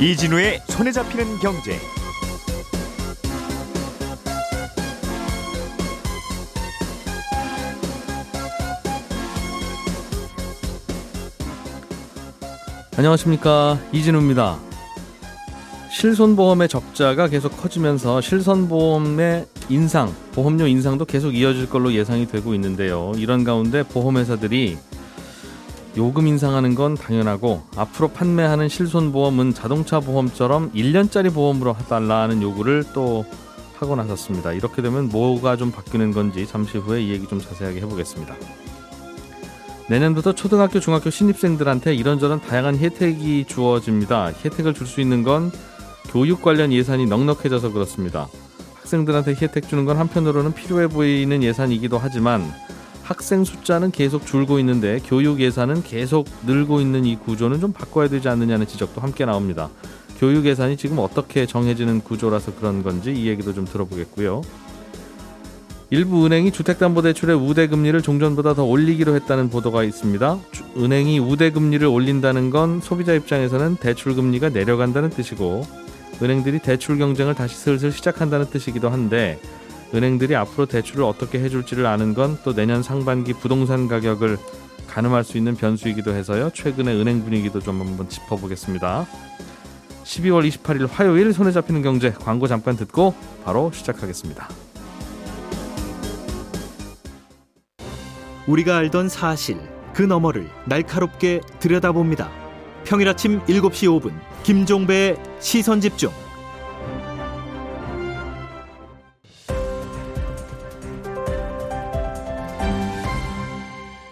이진우의 손에 잡히는 경제. 안녕하십니까 이진우입니다. 실손보험의 적자가 계속 커지면서 실손보험의 인상, 보험료 인상도 계속 이어질 걸로 예상이 되고 있는데요. 이런 가운데 보험회사들이 요금 인상하는 건 당연하고 앞으로 판매하는 실손 보험은 자동차 보험처럼 1년짜리 보험으로 해달라는 요구를 또 하고 나섰습니다. 이렇게 되면 뭐가 좀 바뀌는 건지 잠시 후에 이 얘기 좀 자세하게 해보겠습니다. 내년부터 초등학교, 중학교 신입생들한테 이런저런 다양한 혜택이 주어집니다. 혜택을 줄 수 있는 건 교육 관련 예산이 넉넉해져서 그렇습니다. 학생들한테 혜택 주는 건 한편으로는 필요해 보이는 예산이기도 하지만 학생 숫자는 계속 줄고 있는데 교육 예산은 계속 늘고 있는 이 구조는 좀 바꿔야 되지 않느냐는 지적도 함께 나옵니다. 교육 예산이 지금 어떻게 정해지는 구조라서 그런 건지 이 얘기도 좀 들어보겠고요. 일부 은행이 주택담보대출의 우대금리를 종전보다 더 올리기로 했다는 보도가 있습니다. 은행이 우대금리를 올린다는 건 소비자 입장에서는 대출금리가 내려간다는 뜻이고 은행들이 대출 경쟁을 다시 슬슬 시작한다는 뜻이기도 한데 은행들이 앞으로 대출을 어떻게 해줄지를 아는 건 또 내년 상반기 부동산 가격을 가늠할 수 있는 변수이기도 해서요. 최근의 은행 분위기도 좀 한번 짚어보겠습니다. 12월 28일 화요일 손에 잡히는 경제 광고 잠깐 듣고 바로 시작하겠습니다. 우리가 알던 사실 그 너머를 날카롭게 들여다봅니다. 평일 아침 7시 5분 김종배의 시선 집중.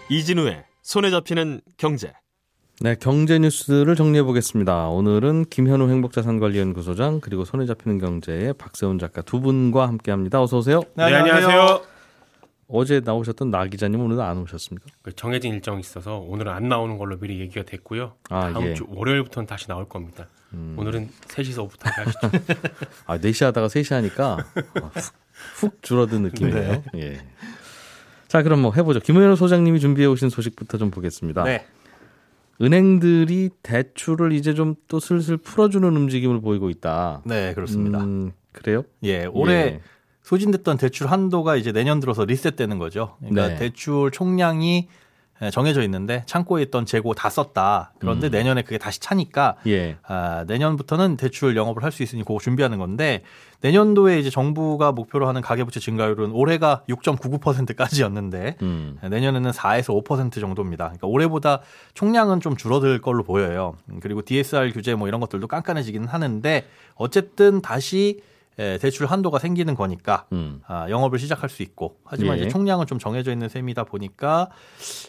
이진우의 손에 잡히는 경제. 네, 경제 뉴스를 정리해 보겠습니다. 오늘은 김현우 행복자산관리연구소장 그리고 손에 잡히는 경제의 박세훈 작가 두 분과 함께합니다. 어서 오세요. 네, 안녕하세요. 어제 나오셨던 나 기자님 오늘은 안 오셨습니까? 그 정해진 일정이 있어서 오늘은 안 나오는 걸로 미리 얘기가 됐고요. 아, 다음 예. 주 월요일부터는 다시 나올 겁니다. 오늘은 3시서부터 하시죠. 아, 4시 하다가 3시 하니까 아, 훅, 훅 줄어든 느낌이에요. 예. 자, 그럼 뭐 해보죠. 김현우 소장님이 준비해 오신 소식부터 좀 보겠습니다. 네. 은행들이 대출을 이제 좀 또 슬슬 풀어주는 움직임을 보이고 있다. 네, 그렇습니다. 음, 그래요? 예, 올해 예. 소진됐던 대출 한도가 이제 내년 들어서 리셋되는 거죠. 그러니까 네. 대출 총량이 예, 정해져 있는데 창고에 있던 재고 다 썼다. 그런데 내년에 그게 다시 차니까 예. 아, 내년부터는 대출 영업을 할 수 있으니 그거 준비하는 건데 내년도에 이제 정부가 목표로 하는 가계부채 증가율은 올해가 6.99%까지였는데 음. 내년에는 4에서 5% 정도입니다. 그러니까 올해보다 총량은 좀 줄어들 걸로 보여요. 음, 그리고 DSR 규제 뭐 이런 것들도 깐깐해지기는 하는데 어쨌든 다시 예, 대출 한도가 생기는 거니까 음. 아, 영업을 시작할 수 있고 하지만 예. 이제 총량은 좀 정해져 있는 셈이다 보니까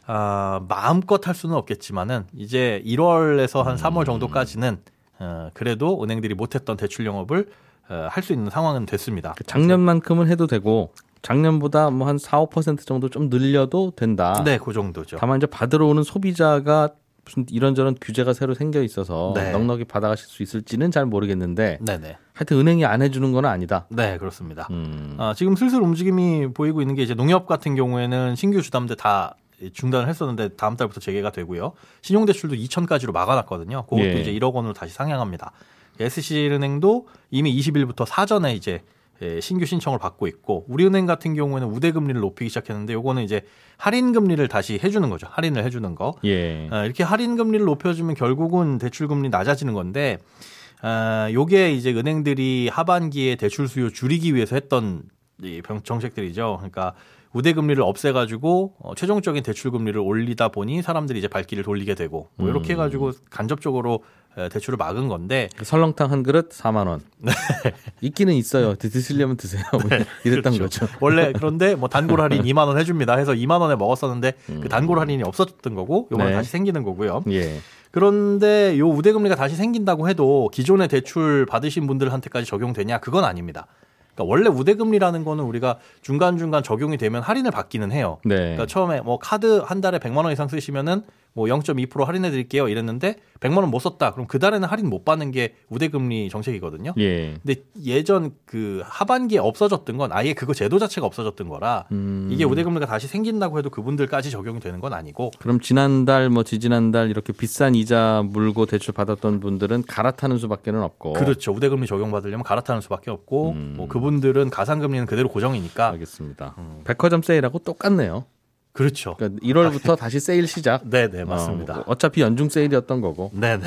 아, 마음껏 할 수는 없겠지만은 이제 1월에서 한 3월 정도까지는 어, 그래도 은행들이 못했던 대출 영업을 어, 할 수 있는 상황은 됐습니다. 그 작년만큼은 해도 되고 작년보다 뭐 한 4, 5% 정도 좀 늘려도 된다. 네, 그 정도죠. 다만 이제 받으러 오는 소비자가 무슨 이런저런 규제가 새로 생겨 있어서 네. 넉넉히 받아가실 수 있을지는 잘 모르겠는데 네네. 하여튼 은행이 안 해주는 건 아니다. 네, 그렇습니다. 음. 아, 지금 슬슬 움직임이 보이고 있는 게 이제 농협 같은 경우에는 신규 주담대 다 중단을 했었는데 다음 달부터 재개가 되고요. 신용대출도 2천까지로 막아놨거든요. 그것도 예. 이제 1억 원으로 다시 상향합니다. SC은행도 이미 20일부터 사전에 이제 예, 신규 신청을 받고 있고 우리은행 같은 경우에는 우대 금리를 높이기 시작했는데 요거는 이제 할인 금리를 다시 해주는 거죠. 할인을 해주는 거. 예. 아, 이렇게 할인 금리를 높여주면 결국은 대출 금리 낮아지는 건데 아, 요게 이제 은행들이 하반기에 대출 수요 줄이기 위해서 했던 이 병- 정책들이죠. 그러니까 우대 금리를 없애가지고 어, 최종적인 대출 금리를 올리다 보니 사람들이 이제 발길을 돌리게 되고 뭐 이렇게 해가지고 간접적으로 에, 대출을 막은 건데 그 설렁탕 한 그릇 4만 원. 네. 있기는 있어요. 드- 드시려면 드세요. 뭐 이랬던 그렇죠. 거죠. 원래 그런데 뭐 단골 할인 2만 원 해줍니다 해서 2만 원에 먹었었는데 그 단골 할인이 없었던 거고 요번에 네. 다시 생기는 거고요. 예. 그런데 요 우대금리가 다시 생긴다고 해도 기존의 대출 받으신 분들한테까지 적용되냐? 그건 아닙니다. 그러니까 원래 우대금리라는 거는 우리가 중간중간 적용이 되면 할인을 받기는 해요. 네. 그러니까 처음에 뭐 카드 한 달에 100만 원 이상 쓰시면은 뭐 0.2% 할인해 드릴게요 이랬는데 100만 원 못 썼다. 그럼 그 달에는 할인 못 받는 게 우대금리 정책이거든요. 예. 근데 예전 그 하반기에 없어졌던 건 아예 그거 제도 자체가 없어졌던 거라 음. 이게 우대금리가 다시 생긴다고 해도 그분들까지 적용이 되는 건 아니고 그럼 지난달 뭐 지지난달 이렇게 비싼 이자 물고 대출 받았던 분들은 갈아타는 수밖에는 없고. 그렇죠. 우대금리 적용받으려면 갈아타는 수밖에 없고 음. 뭐 그분들은 가상금리는 그대로 고정이니까 알겠습니다. 음. 백화점 세일하고 똑같네요. 그렇죠. 그러니까 1월부터 다시 세일 시작. 네, 네, 맞습니다. 어, 어차피 연중 세일이었던 거고 네, 네.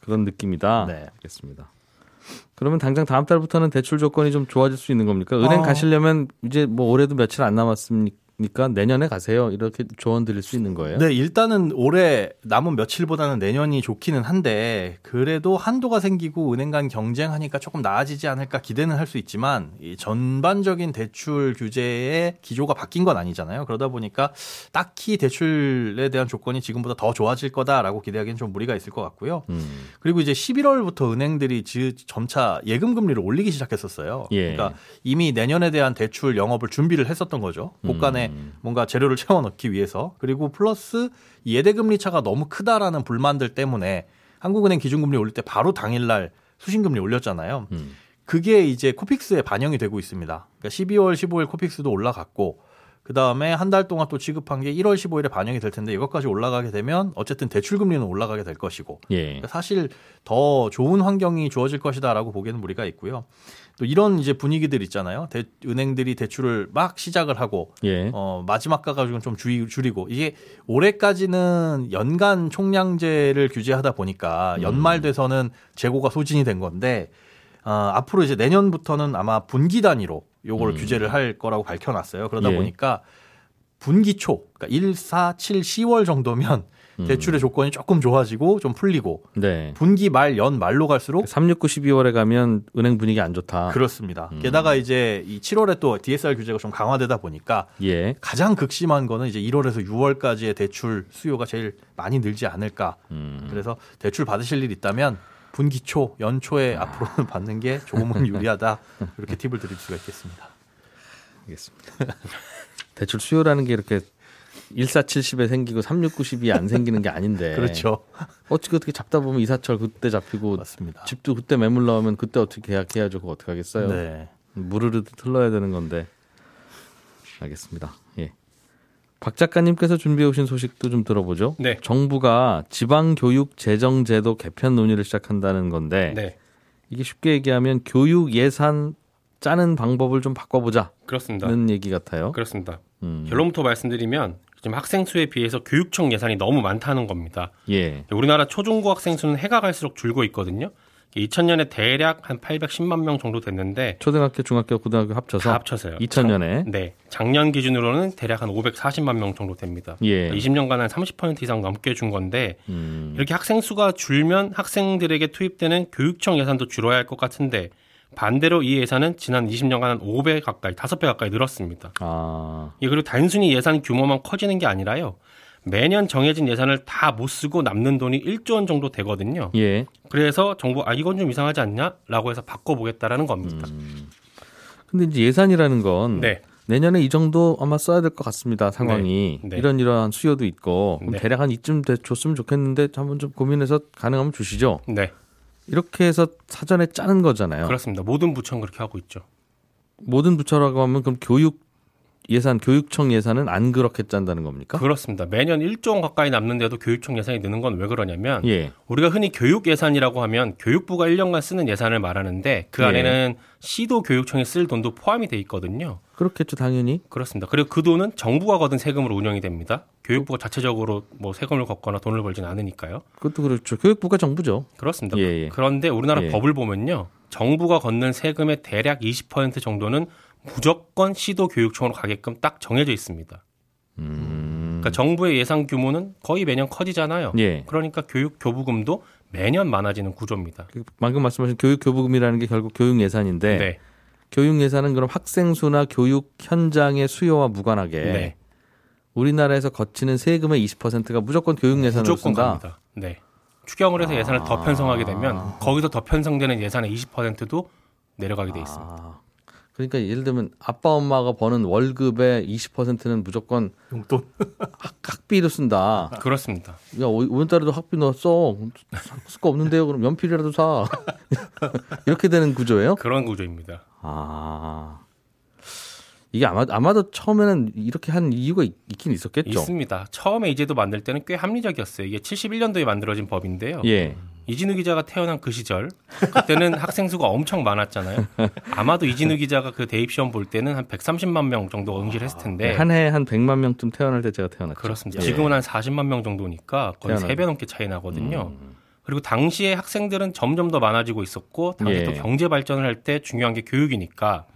그런 느낌이다. 네. 알겠습니다. 그러면 당장 다음 달부터는 대출 조건이 좀 좋아질 수 있는 겁니까? 은행 어. 가시려면 이제 뭐 올해도 며칠 안 남았습니까? 내년에 가세요. 이렇게 조언 드릴 수 있는 거예요? 네, 일단은 올해 남은 며칠보다는 내년이 좋기는 한데 그래도 한도가 생기고 은행 간 경쟁하니까 조금 나아지지 않을까 기대는 할 수 있지만 이 전반적인 대출 규제의 기조가 바뀐 건 아니잖아요. 그러다 보니까 딱히 대출에 대한 조건이 지금보다 더 좋아질 거다라고 기대하기엔 좀 무리가 있을 것 같고요. 음. 그리고 이제 11월부터 은행들이 지- 점차 예금 금리를 올리기 시작했었어요. 예. 그러니까 이미 내년에 대한 대출 영업을 준비를 했었던 거죠. 곳간에 음. 뭔가 재료를 채워 넣기 위해서. 그리고 플러스 이 예대 금리 차가 너무 크다라는 불만들 때문에 한국은행 기준금리 올릴 때 바로 당일날 수신금리 올렸잖아요. 음. 그게 이제 코픽스에 반영이 되고 있습니다. 그러니까 12월 15일 코픽스도 올라갔고 그 다음에 한 달 동안 또 지급한 게 1월 15일에 반영이 될 텐데 이것까지 올라가게 되면 어쨌든 대출 금리는 올라가게 될 것이고 예. 그러니까 사실 더 좋은 환경이 주어질 것이다라고 보기에는 무리가 있고요. 또 이런 이제 분위기들 있잖아요. 대- 은행들이 대출을 막 시작을 하고 예. 어, 마지막 가가지고는 좀 줄- 줄이고 이게 올해까지는 연간 총량제를 규제하다 보니까 연말 돼서는 재고가 소진이 된 건데 어, 앞으로 이제 내년부터는 아마 분기 단위로 요걸 규제를 할 거라고 밝혀놨어요. 그러다 예. 보니까 분기 초, 그러니까 1, 4, 7, 10월 정도면 대출의 조건이 조금 좋아지고 좀 풀리고 네. 분기 말, 연 말로 갈수록 369, 12월에 가면 은행 분위기 안 좋다. 그렇습니다. 음. 게다가 이제 이 7월에 또 DSR 규제가 좀 강화되다 보니까 예. 가장 극심한 거는 이제 1월에서 6월까지의 대출 수요가 제일 많이 늘지 않을까. 음. 그래서 대출 받으실 일 있다면 분기 초, 연초에 앞으로는 받는 게 조금은 유리하다. 이렇게 팁을 드릴 수가 있겠습니다. 알겠습니다. 대출 수요라는 게 이렇게 1470에 생기고 3690이 안 생기는 게 아닌데. 그렇죠. 어떻게 어떻게 잡다 보면 이사철 그때 잡히고 맞습니다. 집도 그때 매물 나오면 그때 어떻게 계약해야죠. 그거 어떻게 하겠어요? 네. 무르르 흘러야 되는 건데. 알겠습니다. 예. 박 작가님께서 준비해 오신 소식도 좀 들어보죠. 네. 정부가 지방 교육 재정 제도 개편 논의를 시작한다는 건데 네, 이게 쉽게 얘기하면 교육 예산 짜는 방법을 좀 바꿔보자는 그렇습니다. 얘기 같아요. 그렇습니다. 음. 결론부터 말씀드리면 지금 학생 수에 비해서 교육청 예산이 너무 많다는 겁니다. 예. 우리나라 초중고 학생 수는 해가 갈수록 줄고 있거든요. 2000년에 대략 한 810만 명 정도 됐는데 초등학교, 중학교, 고등학교 합쳐서 다 합쳐서요. 2000년에 네, 작년 기준으로는 대략 한 540만 명 정도 됩니다. 예. 20년간 한 30% 이상 넘게 준 건데 음. 이렇게 학생 수가 줄면 학생들에게 투입되는 교육청 예산도 줄어야 할 것 같은데 반대로 이 예산은 지난 20년간 한 5배 가까이, 5배 가까이 늘었습니다. 아. 예, 그리고 단순히 예산 규모만 커지는 게 아니라요. 매년 정해진 예산을 다 못 쓰고 남는 돈이 1조 원 정도 되거든요. 예. 그래서 정부 아 이건 좀 이상하지 않냐?라고 해서 바꿔보겠다라는 겁니다. 근데 이제 예산이라는 건 네, 내년에 이 정도 아마 써야 될 것 같습니다. 상황이 네. 네. 이런 이러한 수요도 있고 네. 대략 한 이쯤 돼 줬으면 좋겠는데 한번 좀 고민해서 가능하면 주시죠. 네, 이렇게 해서 사전에 짜는 거잖아요. 그렇습니다. 모든 부처는 그렇게 하고 있죠. 모든 부처라고 하면 그럼 교육 예산, 교육청 예산은 안 그렇게 짠다는 겁니까? 그렇습니다. 매년 1조 원 가까이 남는데도 교육청 예산이 느는 건 왜 그러냐면 예. 우리가 흔히 교육 예산이라고 하면 교육부가 1년간 쓰는 예산을 말하는데 그 예. 안에는 시도 교육청이 쓸 돈도 포함이 돼 있거든요. 그렇겠죠, 당연히. 그렇습니다. 그리고 그 돈은 정부가 거둔 세금으로 운영이 됩니다. 교육부가 자체적으로 뭐 세금을 걷거나 돈을 벌지는 않으니까요. 그것도 그렇죠. 교육부가 정부죠. 그렇습니다. 예, 예. 그런데 우리나라 예. 법을 보면요. 정부가 걷는 세금의 대략 20% 정도는 무조건 시도 교육청으로 가게끔 딱 정해져 있습니다. 음. 그러니까 정부의 예산 규모는 거의 매년 커지잖아요. 예. 그러니까 교육 교부금도 매년 많아지는 구조입니다. 그 방금 말씀하신 교육 교부금이라는 게 결국 교육 예산인데 네. 교육 예산은 그럼 학생 수나 교육 현장의 수요와 무관하게 네. 우리나라에서 거치는 세금의 20%가 무조건 교육 예산으로 무조건 쓴다. 갑니다. 네. 추경을 해서 예산을 더 편성하게 되면 거기서 더 편성되는 예산의 20%도 내려가게 돼 있습니다. 아, 그러니까 예를 들면 아빠 엄마가 버는 월급의 20%는 무조건 용돈. 학비로 쓴다. 그렇습니다. 야 오- 오늘따라도 학비 넣었어. 쓸 거 없는데요. 그럼 연필이라도 사. 이렇게 되는 구조예요? 그런 구조입니다. 아 이게 아마 아마도 처음에는 이렇게 한 이유가 있, 긴 있었겠죠. 있습니다. 처음에 이제도 만들 때는 꽤 합리적이었어요. 이게 71년도에 만들어진 법인데요. 예. 이진우 기자가 태어난 그 시절 그때는 학생 수가 엄청 많았잖아요. 아마도 이진우 기자가 그 대입 시험 볼 때는 한 130만 명 정도 응시를 했을 텐데 한 해에 한 100만 명쯤 태어날 때 제가 태어났죠. 그렇습니다. 예. 지금은 한 40만 명 정도니까 거의 태어나요. 3배 넘게 차이 나거든요. 음. 그리고 당시에 학생들은 점점 더 많아지고 있었고 당시 예. 또 경제 발전을 할 때 중요한 게 교육이니까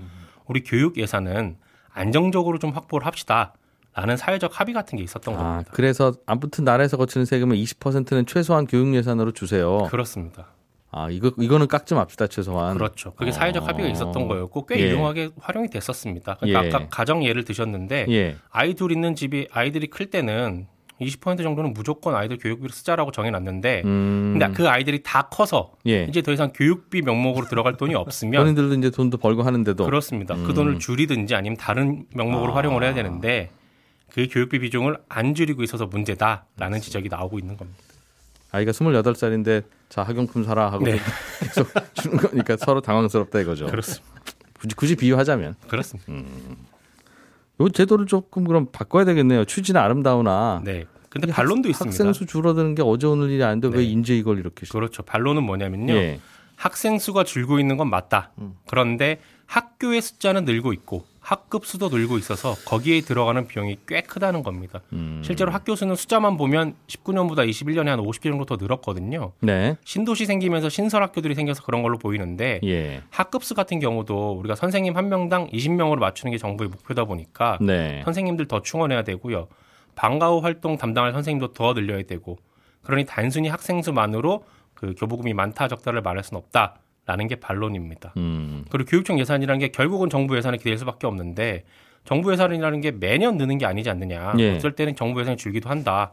우리 교육 예산은 안정적으로 좀 확보를 합시다. 라는 사회적 합의 같은 게 있었던 아, 겁니다. 그래서 아무튼 나라에서 거치는 세금의 20%는 최소한 교육 예산으로 주세요. 그렇습니다. 아, 이거 이거는 깎지 맙시다 최소한. 그렇죠. 그게 사회적 합의가 있었던 거였고 꽤 예. 유용하게 활용이 됐었습니다. 그러니까 예. 아까 가정 예를 드셨는데 예. 아이 둘 있는 집이 아이들이 클 때는 20% 정도는 무조건 아이들 교육비로 쓰자라고 정해놨는데 음. 근데 그 아이들이 다 커서 예. 이제 더 이상 교육비 명목으로 들어갈 돈이 없으면 본인들도 이제 돈도 벌고 하는데도 그렇습니다. 음. 그 돈을 줄이든지 아니면 다른 명목으로 아. 활용을 해야 되는데 그 교육비 비중을 안 줄이고 있어서 문제다라는 지적이 나오고 있는 겁니다. 아이가 28살인데 자, 학용품 사라 하고 네. 계속 주는 거니까 서로 당황스럽다 이거죠. 그렇습니다. 굳이, 굳이 비유하자면 그렇습니다. 요 제도를 조금 그럼 바꿔야 되겠네요. 취지는 아름다우나 네. 근데 반론도 학- 있습니다. 학생 수 줄어드는 게 어제 오늘 일이 아닌데 왜 네. 인제 이걸 이렇게 시- 그렇죠. 반론은 뭐냐면요. 예. 학생 수가 줄고 있는 건 맞다. 그런데 학교의 숫자는 늘고 있고 학급 수도 늘고 있어서 거기에 들어가는 비용이 꽤 크다는 겁니다. 음. 실제로 학 교 수는 숫자만 보면 19년보다 21년에 한 50개 정도 더 늘었거든요. 네. 신도시 생기면서 신설 학교들이 생겨서 그런 걸로 보이는데 예. 학급수 같은 경우도 우리가 선생님 한 명당 20명으로 맞추는 게 정부의 목표다 보니까 네. 선생님들 더 충원해야 되고요. 방과 후 활동 담당할 선생님도 더 늘려야 되고 그러니 단순히 학생 수만으로 그 교부금이 많다 적다를 말할 수는 없다 라는 게 반론입니다. 음. 그리고 교육청 예산이라는 게 결국은 정부 예산에 기댈 수밖에 없는데 정부 예산이라는 게 매년 느는 게 아니지 않느냐. 예. 어쩔 때는 정부 예산이 줄기도 한다.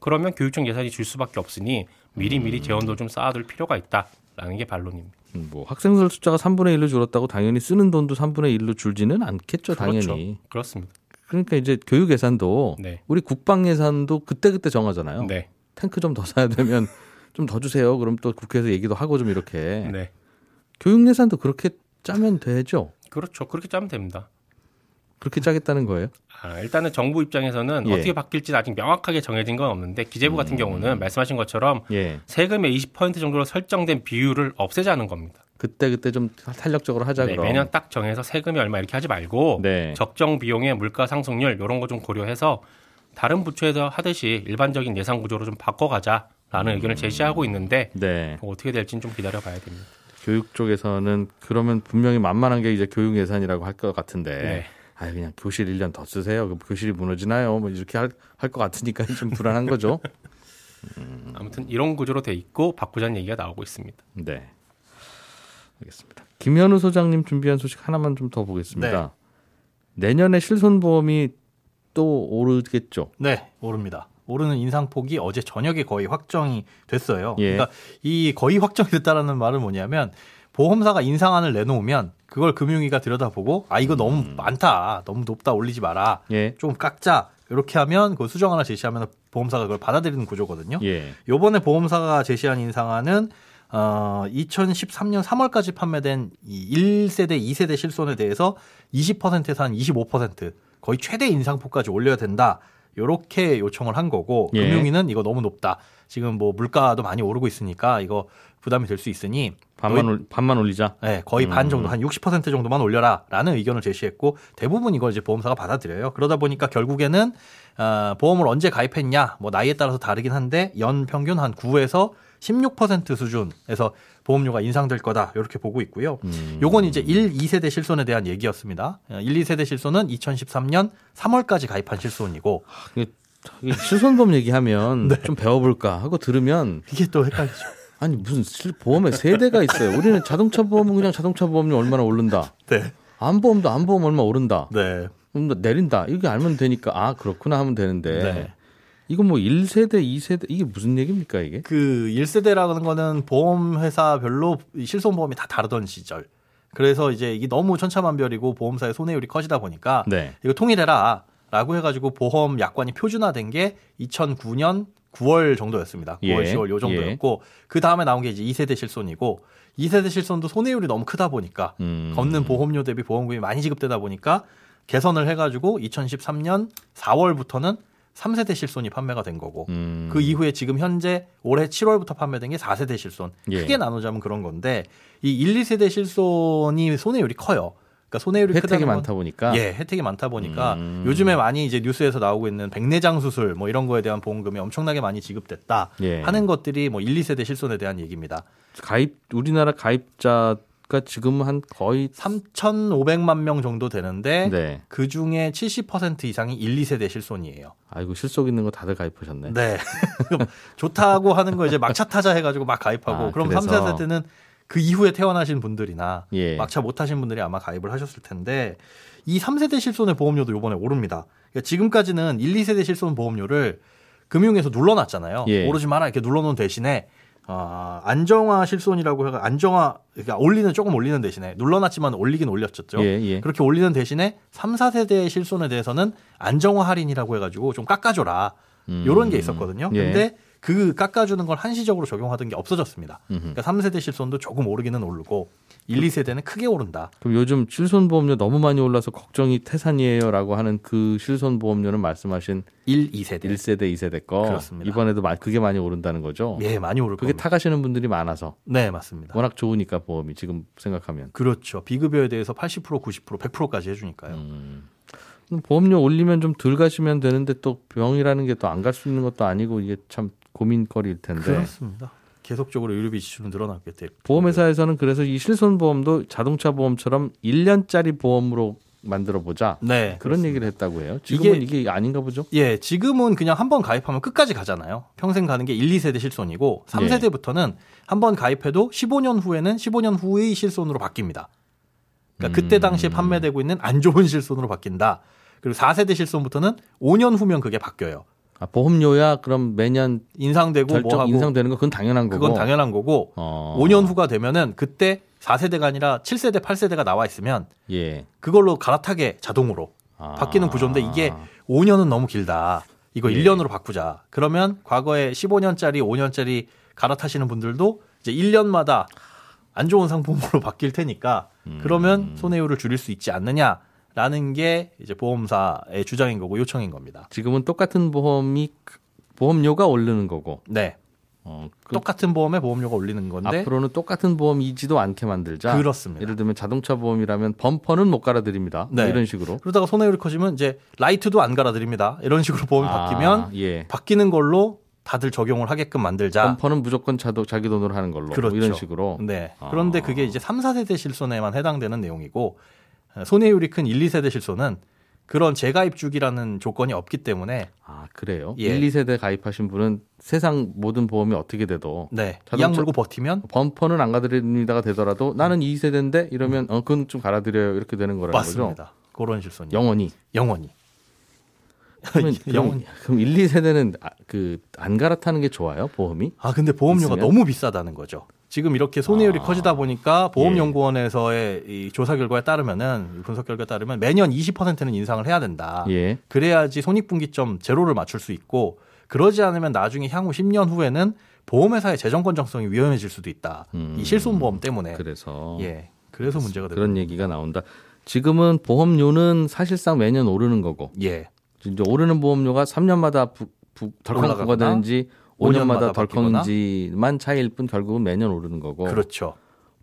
그러면 교육청 예산이 줄 수밖에 없으니 미리 미리 재원도 좀 쌓아둘 필요가 있다라는 게 반론입니다. 음, 뭐 학생들 숫자가 3분의 1로 줄었다고 당연히 쓰는 돈도 3분의 1로 줄지는 않겠죠, 당연히. 그렇죠. 그렇습니다. 그러니까 이제 교육 예산도 네. 우리 국방 예산도 그때그때 정하잖아요. 네. 탱크 좀 더 사야 되면 좀 더 주세요. 그럼 또 국회에서 얘기도 하고 좀 이렇게. 네. 교육 예산도 그렇게 짜면 되죠. 그렇죠. 그렇게 짜면 됩니다. 그렇게 짜겠다는 거예요. 아, 일단은 정부 입장에서는 예. 어떻게 바뀔지는 아직 명확하게 정해진 건 없는데 기재부 같은 경우는 말씀하신 것처럼 예. 세금의 20% 정도로 설정된 비율을 없애자는 겁니다. 그때 그때 좀 탄력적으로 하자 네, 그럼. 매년 딱 정해서 세금이 얼마 이렇게 하지 말고 네. 적정 비용의 물가 상승률 이런 거 좀 고려해서 다른 부처에서 하듯이 일반적인 예산 구조로 좀 바꿔가자라는 의견을 제시하고 있는데 네. 어떻게 될지는 좀 기다려봐야 됩니다. 교육 쪽에서는 그러면 분명히 만만한 게 이제 교육 예산이라고 할 것 같은데. 네. 아 그냥 교실 1년 더 쓰세요. 그럼 교실이 무너지나요? 뭐 이렇게 할것 같으니까 좀 불안한 거죠. 아무튼 이런 구조로 돼 있고 바꾸자는 얘기가 나오고 있습니다. 네. 알겠습니다. 김현우 소장님 준비한 소식 하나만 좀 더 보겠습니다. 내년에 실손보험이 또 오르겠죠. 네, 오릅니다. 오르는 인상폭이 어제 저녁에 거의 확정이 됐어요. 예. 그러니까 이 거의 확정이 됐다라는 말은 뭐냐면 보험사가 인상안을 내놓으면 그걸 금융위가 들여다보고 아 이거 너무 많다, 너무 높다 올리지 마라, 예. 좀 깎자 이렇게 하면 그 수정 하나 제시하면 보험사가 그걸 받아들이는 구조거든요. 예. 요번에 보험사가 제시한 인상안은 어, 2013년 3월까지 판매된 이 1세대, 2세대 실손에 대해서 20%에서 한 25% 거의 최대 인상폭까지 올려야 된다. 요렇게 요청을 한 거고 예. 금융위는 이거 너무 높다. 지금 뭐 물가도 많이 오르고 있으니까 이거 부담이 될 수 있으니 반만 올, 반만 올리자. 네, 거의 반 정도 한 60% 정도만 올려라라는 의견을 제시했고 대부분 이걸 이제 보험사가 받아들여요. 그러다 보니까 결국에는 어, 보험을 언제 가입했냐 뭐 나이에 따라서 다르긴 한데 연 평균 한 9에서 16% 수준에서 보험료가 인상될 거다 이렇게 보고 있고요. 요건 이제 1, 2세대 실손에 대한 얘기였습니다. 어, 1, 2세대 실손은 2013년 3월까지 가입한 실손이고 이게 실손보험 얘기하면 네. 좀 배워볼까 하고 들으면 이게 또 헷갈리죠. 아니 무슨 실- 보험에 세대가 있어요. 우리는 자동차 보험은 그냥 자동차 보험료 얼마나 오른다. 네, 안보험도 안보험 얼마 오른다. 네, 그럼 내린다. 이게 알면 되니까 아 그렇구나 하면 되는데 네. 이거 뭐 1세대, 2세대 이게 무슨 얘기입니까 이게? 그 1세대라는 거는 보험 회사별로 이 실손 보험이 다 다르던 시절. 그래서 이제 이게 너무 천차만별이고 보험사의 손해율이 커지다 보니까 네. 이거 통일해라. 라고 해가지고 보험 약관이 표준화된 게 2009년 9월 정도였습니다. 9월, 예, 10월 요 정도였고 그 다음에 나온 게 이제 2세대 실손이고 2세대 실손도 손해율이 너무 크다 보니까 음. 걷는 보험료 대비 보험금이 많이 지급되다 보니까 개선을 해가지고 2013년 4월부터는 3세대 실손이 판매가 된 거고 음. 그 이후에 지금 현재 올해 7월부터 판매된 게 4세대 실손. 예. 크게 나누자면 그런 건데 이 1, 2세대 실손이 손해율이 커요. 그러니까 손해율이 혜택이 많다 보니까 예, 혜택이 많다 보니까 음. 요즘에 많이 이제 뉴스에서 나오고 있는 백내장 수술 뭐 이런 거에 대한 보험금이 엄청나게 많이 지급됐다 예. 하는 것들이 뭐 1, 2세대 실손에 대한 얘기입니다. 가입 우리나라 가입자 가 지금 한 거의 3,500만 명 정도 되는데 네. 그 중에 70% 이상이 1, 2세대 실손이에요. 아이고 실속 있는 거 다들 가입하셨네. 네. 좋다고 하는 거 이제 막차 타자 해가지고 막 가입하고 아, 그럼 그래서. 3, 4세대는 그 이후에 태어나신 분들이나 예. 막차 못 타신 분들이 아마 가입을 하셨을 텐데 이 3세대 실손의 보험료도 요번에 오릅니다. 그러니까 지금까지는 1, 2세대 실손 보험료를 금융에서 눌러놨잖아요. 예. 오르지 마라 이렇게 눌러놓은 대신에 아, 안정화 실손이라고 해가 안정화 그러니까 올리는 조금 올리는 대신에 눌러놨지만 올리긴 올렸었죠. 예, 예. 그렇게 올리는 대신에 3, 4세대 실손에 대해서는 안정화 할인이라고 해가지고 좀 깎아줘라. 음. 요런 게 있었거든요. 예. 근데 그 깎아주는 걸 한시적으로 적용하던 게 없어졌습니다. 음흠. 그러니까 3세대 실손도 조금 오르기는 오르고 1, 2세대는 크게 오른다. 그럼 요즘 실손 보험료 너무 많이 올라서 걱정이 태산이에요라고 하는 그 실손 보험료는 말씀하신 1, 2세대. 1세대, 2세대 거 그렇습니다. 이번에도 마- 그게 많이 오른다는 거죠. 예, 많이 오를 그게 겁니다. 타가시는 분들이 많아서 네, 맞습니다. 워낙 좋으니까 보험이 지금 생각하면 그렇죠. 비급여에 대해서 80%, 90%, 100%까지 해주니까요. 음. 보험료 올리면 좀 덜 가시면 되는데 또 병이라는 게 또 안 갈 수 있는 것도 아니고 이게 참 고민거리일 텐데 그렇습니다. 계속적으로 의료비 지출은 늘어나게 돼. 보험회사에서는 그래서 이 실손 보험도 자동차 보험처럼 1년짜리 보험으로 만들어 보자 네, 그런 얘기를 했다고 해요. 지금은 이게- 이게, 아닌가 보죠. 예, 지금은 그냥 한 번 가입하면 끝까지 가잖아요. 평생 가는 게 1, 2세대 실손이고 3세대부터는 한번 가입해도 15년 후에는 15년 후의 실손으로 바뀝니다. 그러니까 그때 당시에 판매되고 있는 안 좋은 실손으로 바뀐다. 그리고 4세대 실손부터는 5년 후면 그게 바뀌어요. 아, 보험료야 그럼 매년 인상되고 뭐 하고 인상되는 거 그건 당연한 거고. 그건 당연한 거고 어. 5년 후가 되면은 그때 4세대가 아니라 7세대, 8세대가 나와 있으면 예. 그걸로 갈아타게 자동으로 아. 바뀌는 구조인데 이게 5년은 너무 길다. 이거 예. 1년으로 바꾸자. 그러면 과거에 15년짜리, 5년짜리 갈아타시는 분들도 이제 1년마다 안 좋은 상품으로 바뀔 테니까 음. 그러면 손해율을 줄일 수 있지 않느냐 라는 게 이제 보험사의 주장인 거고 요청인 겁니다. 지금은 똑같은 보험이 보험료가 오르는 거고. 네. 어, 그 똑같은 보험에 보험료가 올리는 건데 앞으로는 똑같은 보험이지도 않게 만들자. 그렇습니다. 예를 들면 자동차 보험이라면 범퍼는 못 갈아드립니다. 뭐 네. 이런 식으로. 그러다가 손해율이 커지면 이제 라이트도 안 갈아드립니다. 이런 식으로 보험이 아, 바뀌면 예. 바뀌는 걸로 다들 적용을 하게끔 만들자. 범퍼는 무조건 자도 자기 돈으로 하는 걸로. 뭐 그렇죠. 이런 식으로. 네. 아. 그런데 그게 이제 3, 4세대 실손에만 해당되는 내용이고 어, 손해율이 큰 1, 2세대 실손은 그런 재가입 주기라는 조건이 없기 때문에 아 그래요? 예. 1, 2세대 가입하신 분은 세상 모든 보험이 어떻게 돼도 네. 이약 물고 버티면 범퍼는 안 가드립니다가 되더라도 나는 2세대인데 이러면 어 그건 좀 갈아드려요 이렇게 되는 거라는 거죠. 음. 맞습니다. 그런 실손이 영원히. 영원히. 그러면 영원히. 그럼 1, 2세대는 그안 갈아타는 게 좋아요 보험이? 아 근데 보험료가 있으면? 너무 비싸다는 거죠. 지금 이렇게 손해율이 아. 커지다 보니까 보험연구원에서의 이 조사 결과에 따르면은 분석 결과에 따르면 매년 20%는 인상을 해야 된다. 예. 그래야지 손익분기점 제로를 맞출 수 있고 그러지 않으면 나중에 향후 10년 후에는 보험회사의 재정 건정성이 위험해질 수도 있다. 음. 이 실손보험 때문에. 그래서 예. 그래서 문제가 되고 그런 얘기가 나온다. 지금은 보험료는 사실상 매년 오르는 거고 예. 이제 오르는 보험료가 3년마다 부, 부, 덜컹가 올라가거나 되는지 5년마다 5년마다 덜컹인지만 차이일 뿐 결국은 매년 오르는 거고 그렇죠.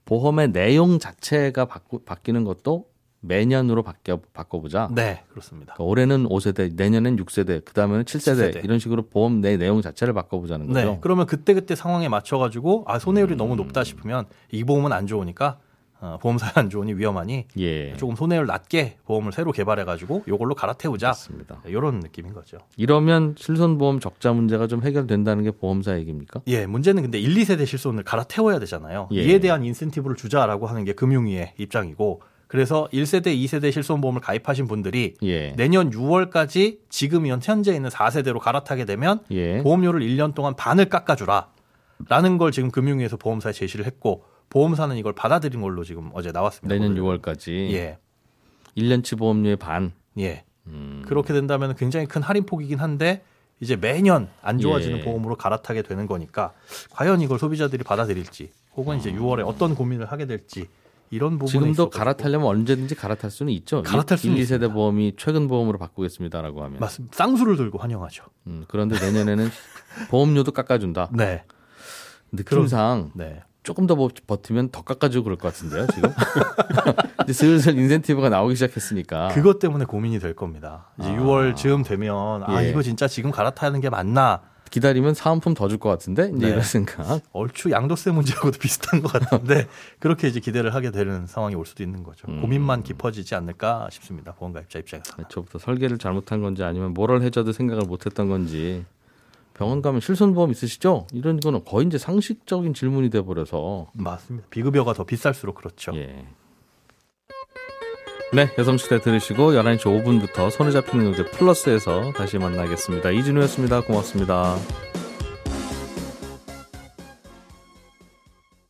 보험의 내용 자체가 바꾸, 바뀌는 것도 매년으로 바뀌어 바꿔보자. 네, 그렇습니다. 그러니까 올해는 5세대, 내년엔 6세대, 그 다음에는 7세대, 7세대. 이런 식으로 보험 내 내용 자체를 바꿔보자는 거죠. 네. 그러면 그때 그때 상황에 맞춰가지고 아, 손해율이 너무 높다 싶으면 이 보험은 안 좋으니까 어, 보험사에 안 좋으니 위험하니 예, 조금 손해율 낮게 보험을 새로 개발해가지고 이걸로 갈아태우자. 맞습니다. 이런 느낌인 거죠. 이러면 실손보험 적자 문제가 좀 해결된다는 게 보험사 얘기입니까? 예, 문제는 근데 1, 2세대 실손을 갈아태워야 되잖아요. 예. 이에 대한 인센티브를 주자라고 하는 게 금융위의 입장이고 그래서 1세대, 2세대 실손보험을 가입하신 분들이 예, 내년 6월까지 지금 현재 있는 4세대로 갈아타게 되면 예, 보험료를 1년 동안 반을 깎아주라. 라는 걸 지금 금융위에서 보험사에 제시를 했고 보험사는 이걸 받아들인 걸로 지금 어제 나왔습니다. 내년 보도를. 6월까지 예. 1년치 보험료의 반. 예. 음. 그렇게 된다면 굉장히 큰 할인폭이긴 한데 이제 매년 안 좋아지는 예. 보험으로 갈아타게 되는 거니까 과연 이걸 소비자들이 받아들일지 혹은 이제 6월에 어떤 고민을 하게 될지 이런 부분에 지금도 갈아타려면 언제든지 갈아탈 수는 있죠. 갈아탈 수는 1, 2세대 보험이 최근 보험으로 바꾸겠습니다라고 하면. 맞습니다. 쌍수를 들고 환영하죠. 음, 그런데 내년에는 보험료도 깎아준다. 네. 느낌상 네. 조금 더 버- 버티면 더 깎아주고 그럴 것 같은데요, 지금. 이제 슬슬 인센티브가 나오기 시작했으니까. 그것 때문에 고민이 될 겁니다. 이제 아. 6월 즈음 되면 아 예. 이거 진짜 지금 갈아타는 게 맞나? 기다리면 사은품 더 줄 것 같은데 이제 네. 이런 생각. 얼추 양도세 문제하고도 비슷한 것 같은데 그렇게 이제 기대를 하게 되는 상황이 올 수도 있는 거죠. 음. 고민만 깊어지지 않을까 싶습니다. 보험가입자 입장에서. 저부터 설계를 잘못한 건지 아니면 뭐를 해줘도 생각을 못했던 건지 병원 가면 실손보험 있으시죠? 이런 거는 거의 이제 상식적인 질문이 돼 버려서 맞습니다. 비급여가 더 비쌀수록 그렇죠. 예. 네, 여성시대 들으시고 11시 5분부터 손에 잡히는 경제 플러스에서 다시 만나겠습니다. 이진우였습니다. 고맙습니다.